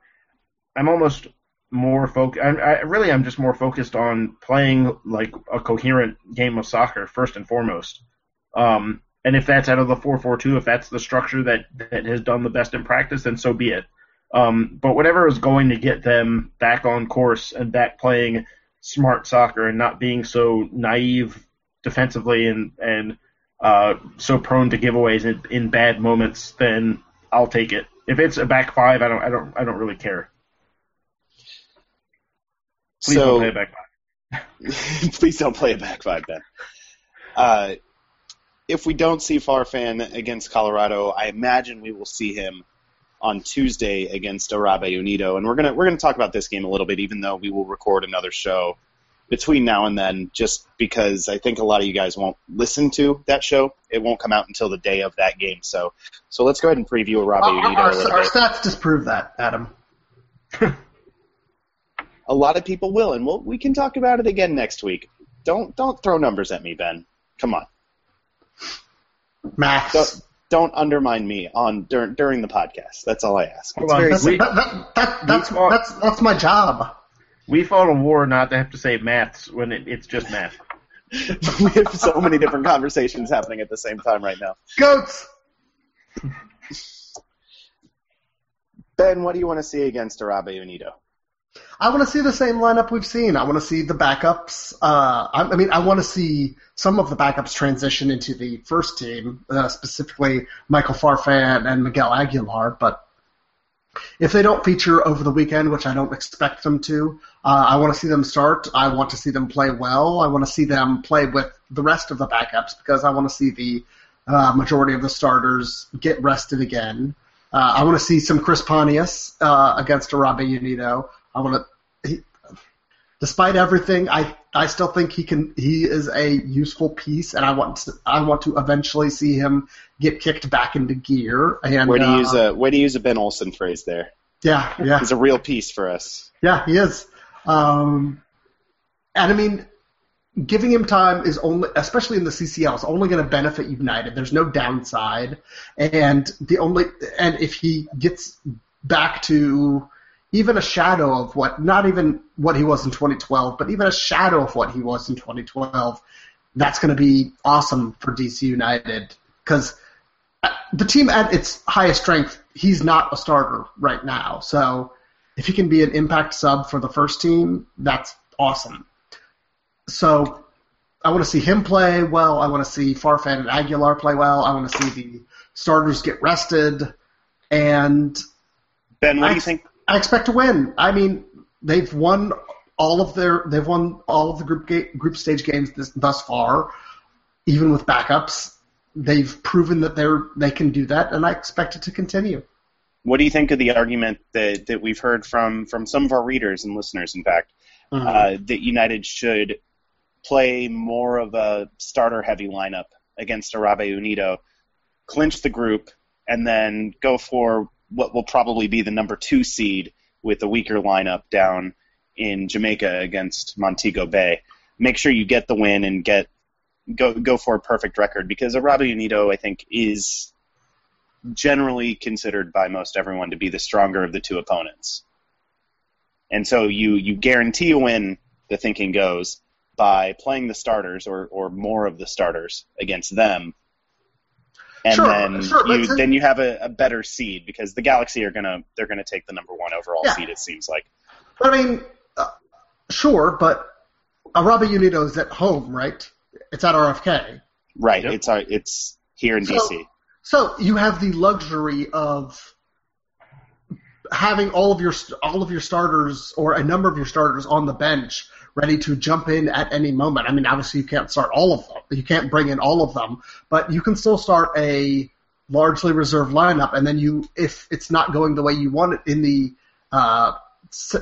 C: I'm almost more focused. I, really, I'm just more focused on playing like a coherent game of soccer first and foremost. Um, and if that's out of the 4-4-2, if that's the structure that that has done the best in practice, then so be it. Um, but whatever is going to get them back on course and back playing smart soccer and not being so naive defensively and and uh, so prone to giveaways in, in bad moments, then I'll take it. If it's a back five, I don't I don't I don't really care. Please
A: so,
C: don't play a back
A: five. *laughs* please don't play a back five, Ben. Uh, if we don't see Farfan against Colorado, I imagine we will see him on Tuesday against Arabe Unido, and we're gonna we're gonna talk about this game a little bit, even though we will record another show between now and then, just because I think a lot of you guys won't listen to that show. It won't come out until the day of that game. So, so let's go ahead and preview Arabe
B: Our,
A: Unido
B: our,
A: a little
B: our
A: bit.
B: stats disprove that, Adam. *laughs*
A: A lot of people will, and we'll, we can talk about it again next week. Don't don't throw numbers at me, Ben. Come on.
B: Maths.
A: Don't, don't undermine me on dur- during the podcast. That's all I ask.
C: Hold
A: It's
C: on.
A: very
B: That's,
C: We-
B: that, that, that, that's,
C: fought-
B: that's, that's my job.
C: We fought a war not to have to say maths when it, it's just math. *laughs*
A: we have so many different conversations happening at the same time right now.
B: Goats.
A: Ben, what do you want to see against Arabe Unido?
B: I want to see the same lineup we've seen. I want to see the backups. Uh, I, I mean, I want to see some of the backups transition into the first team, uh, specifically Michael Farfan and Miguel Aguilar. But if they don't feature over the weekend, which I don't expect them to, uh, I want to see them start. I want to see them play well. I want to see them play with the rest of the backups because I want to see the uh, majority of the starters get rested again. Uh, I want to see some Chris Pontius uh, against Arabe Unido. I want to, despite everything, I I still think he can. He is a useful piece, and I want to, I want to eventually see him get kicked back into gear. And
A: Way to
B: uh,
A: use a way to use a Ben Olsen phrase there.
B: yeah, yeah.
A: He's a real piece for us.
B: Yeah, he is. Um, and I mean, giving him time is only, especially in the CCL, is only going to benefit United. There's no downside, and the only, and if he gets back to even a shadow of what, not even what he was in 2012, but even a shadow of what he was in 2012, that's going to be awesome for DC United because uh, the team at its highest strength, he's not a starter right now. So if he can be an impact sub for the first team, that's awesome. So I want to see him play well. I want to see Farfan and Aguilar play well. I want to see the starters get rested. And
A: Ben, what do you think?
B: I expect to win. I mean, they've won all of their they've won all of the group ga- group stage games this, thus far, even with backups. They've proven that they're they can do that, and I expect it to continue.
A: What do you think of the argument that, that we've heard from, from some of our readers and listeners, in fact, uh, that United should play more of a starter heavy lineup against Arabe Unido, clinch the group, and then go for what will probably be the number two seed with a weaker lineup down in Jamaica against Montego Bay. Make sure you get the win and get go go for a perfect record because Arabe Unido, I think, is generally considered by most everyone to be the stronger of the two opponents. And so you you guarantee a win, the thinking goes, by playing the starters or, or more of the starters against them. And
B: Sure,
A: then
B: sure, but
A: you then you have a, a better seed because the Galaxy are gonna they're gonna take the number one overall
B: Yeah.
A: seed. It seems like
B: I mean, uh, sure, but Arabe Unido is at home, right? It's at RFK.
A: right.
C: Yep.
A: It's our, it's here in
B: So-
A: DC.
B: So you have the luxury of having all of your all of your starters or a number of your starters on the bench ready to jump in at any moment. I mean, obviously you can't start all of them. You can't bring in all of them, but you can still start a largely reserved lineup, and then you, if it's not going the way you want it in the uh,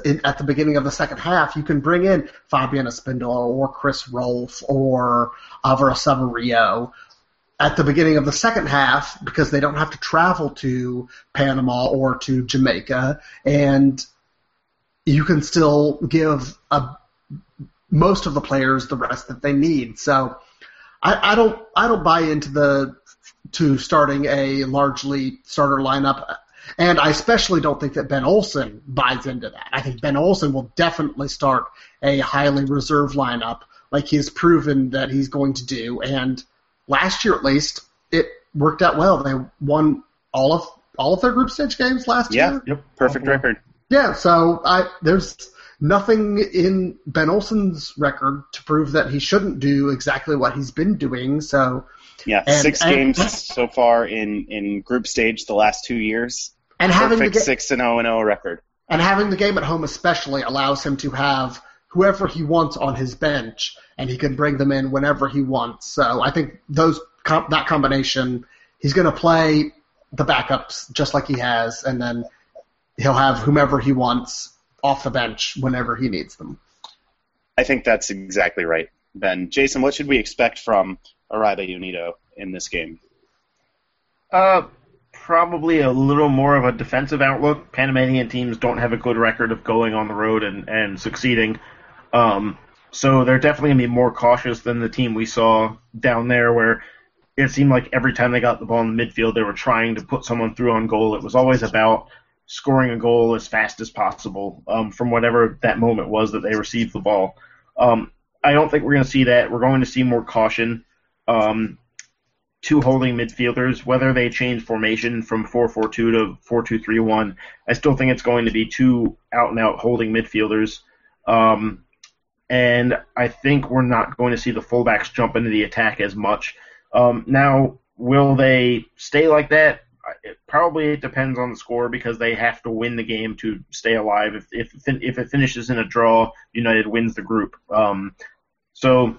B: in, at the beginning of the second half, you can bring in Fabian Espindola or Chris Rolfe or Alvaro Saborio at the beginning of the second half because they don't have to travel to Panama or to Jamaica, and you can still give a, most of the players the rest that they need. So I, I don't I don't buy into the to starting a largely starter lineup. And I especially don't think that Ben Olsen buys into that. I think Ben Olsen will definitely start a highly reserved lineup like he's proven that he's going to do. And last year at least, it worked out well. They won all of all of their group stage games last
A: Yeah.
B: year.
C: Yep.
A: Perfect record.
B: Yeah, so I there's nothing in Ben Olsen's record to prove that he shouldn't do exactly what he's been doing. So
A: Yeah,
B: And-
A: six
B: and-
A: games so far in, in group stage the last two years.
B: and having the
A: Perfect
B: ga-
A: six and zero and zero record.
B: and having the game at home especially allows him to have whoever he wants on his bench, and he can bring them in whenever he wants. So I think those com- that combination, he's going to play the backups just like he has, and then he'll have whomever he wants off the bench whenever he needs them.
A: I think that's exactly right, Ben. Jason, what should we expect from Arabe Unido in this game?
C: Uh, probably a little more of a defensive outlook. Panamanian teams don't have a good record of going on the road and, and succeeding. Um, so they're definitely going to be more cautious than the team we saw down there, where it seemed like every time they got the ball in the midfield, they were trying to put someone through on goal. It was always about scoring a goal as fast as possible um, from whatever that moment was that they received the ball. Um, I don't think we're going to see that. We're going to see more caution. Um, two holding midfielders, whether they change formation from 4-4-2 to 4-2-3-1, I still think it's going to be two out-and-out holding midfielders. Um, and I think we're not going to see the fullbacks jump into the attack as much. Um, now, will they stay like that? It, probably it depends on the score because they have to win the game to stay alive. If if if it finishes in a draw, United wins the group. Um, so,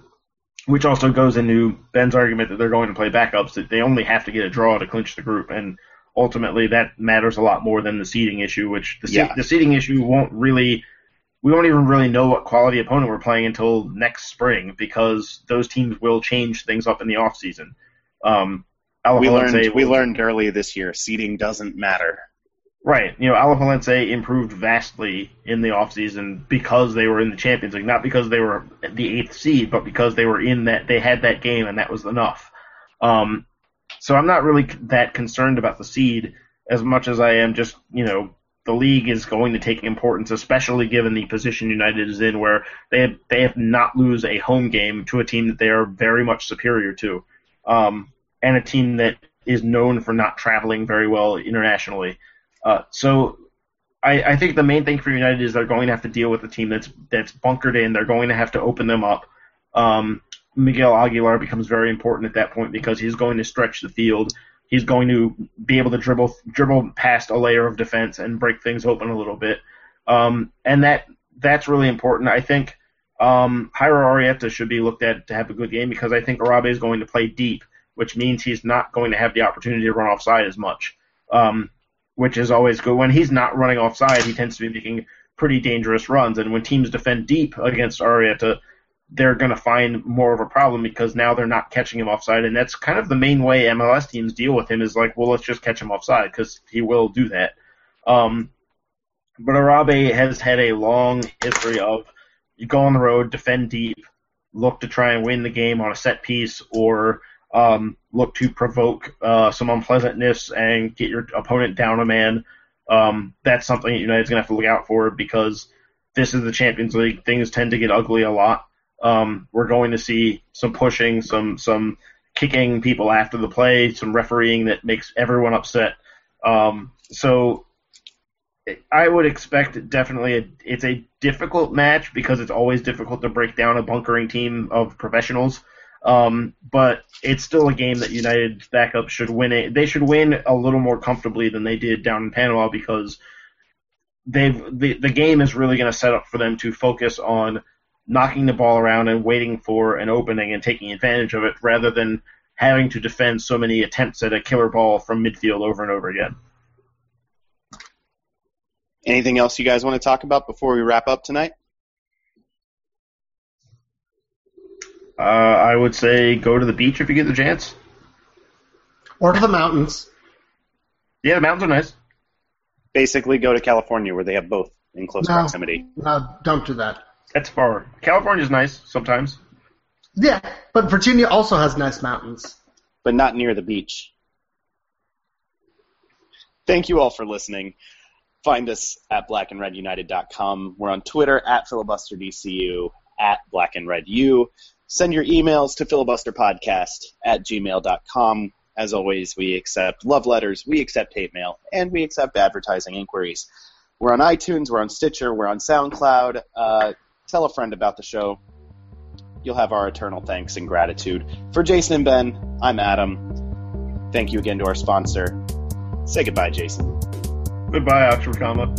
C: which also goes into Ben's argument that they're going to play backups. That they only have to get a draw to clinch the group, and ultimately that matters a lot more than the seeding issue. Which the
A: Yeah.
C: the seeding issue won't really. We won't even really know what quality opponent we're playing until next spring because those teams will change things up in the off season. Um,
A: We learned we learned early this year seeding doesn't matter.
C: Right. You know, Alajuelense improved vastly in the offseason because they were in the Champions League, not because they were the eighth seed, but because they were in that they had that game and that was enough. Um, so I'm not really that concerned about the seed as much as I am just, you know, the league is going to take importance, especially given the position United is in, where they have, they have not lose a home game to a team that they are very much superior to, um, and a team that is known for not traveling very well internationally. Uh, so I, I think the main thing for United is they're going to have to deal with a team that's that's bunkered in. They're going to have to open them up. Um, Miguel Aguilar becomes very important at that point because he's going to stretch the field. He's going to be able to dribble dribble past a layer of defense and break things open a little bit. Um, and that that's really important. I think um, Jairo Arrieta should be looked at to have a good game because I think Arabe is going to play deep, which means he's not going to have the opportunity to run offside as much. Um, which is always good. When he's not running offside, he tends to be making pretty dangerous runs. And when teams defend deep against Arrieta, they're going to find more of a problem because now they're not catching him offside. And that's kind of the main way MLS teams deal with him is like, well, let's just catch him offside because he will do that. Um, but Arabe has had a long history of you go on the road, defend deep, look to try and win the game on a set piece, or um, look to provoke uh, some unpleasantness and get your opponent down a man. Um, that's something United's going to have to look out for because this is the Champions League. Things tend to get ugly a lot. Um, we're going to see some pushing, some some kicking people after the play, some refereeing that makes everyone upset. Um, so I would expect definitely a, it's a difficult match because it's always difficult to break down a bunkering team of professionals. Um, but it's still a game that United backup should win it. They should win a little more comfortably than they did down in Panama because they've the, the game is really going to set up for them to focus on knocking the ball around and waiting for an opening and taking advantage of it rather than having to defend so many attempts at a killer ball from midfield over and over again.
A: Anything else you guys want to talk about before we wrap up tonight?
C: Uh, I would say go to the beach if you get the chance.
B: Or to the mountains.
C: Yeah, the mountains are nice.
A: Basically, go to California where they have both in close
B: No.
A: proximity.
B: No, don't do that.
C: That's far. California's nice sometimes.
B: Yeah, but Virginia also has nice mountains.
A: but not near the beach. Thank you all for listening. Find us at blackandredunited.com. We're on Twitter at filibusterdcu, at blackandredu. Send your emails to filibusterpodcast at gmail.com. As always, we accept love letters, we accept hate mail, and we accept advertising inquiries. We're on iTunes, we're on Stitcher, we're on SoundCloud. Uh, tell a friend about the show. You'll have our eternal thanks and gratitude. For Jason and Ben, I'm Adam. Thank you again to our sponsor. Say goodbye, Jason.
C: Goodbye, Oxford comma.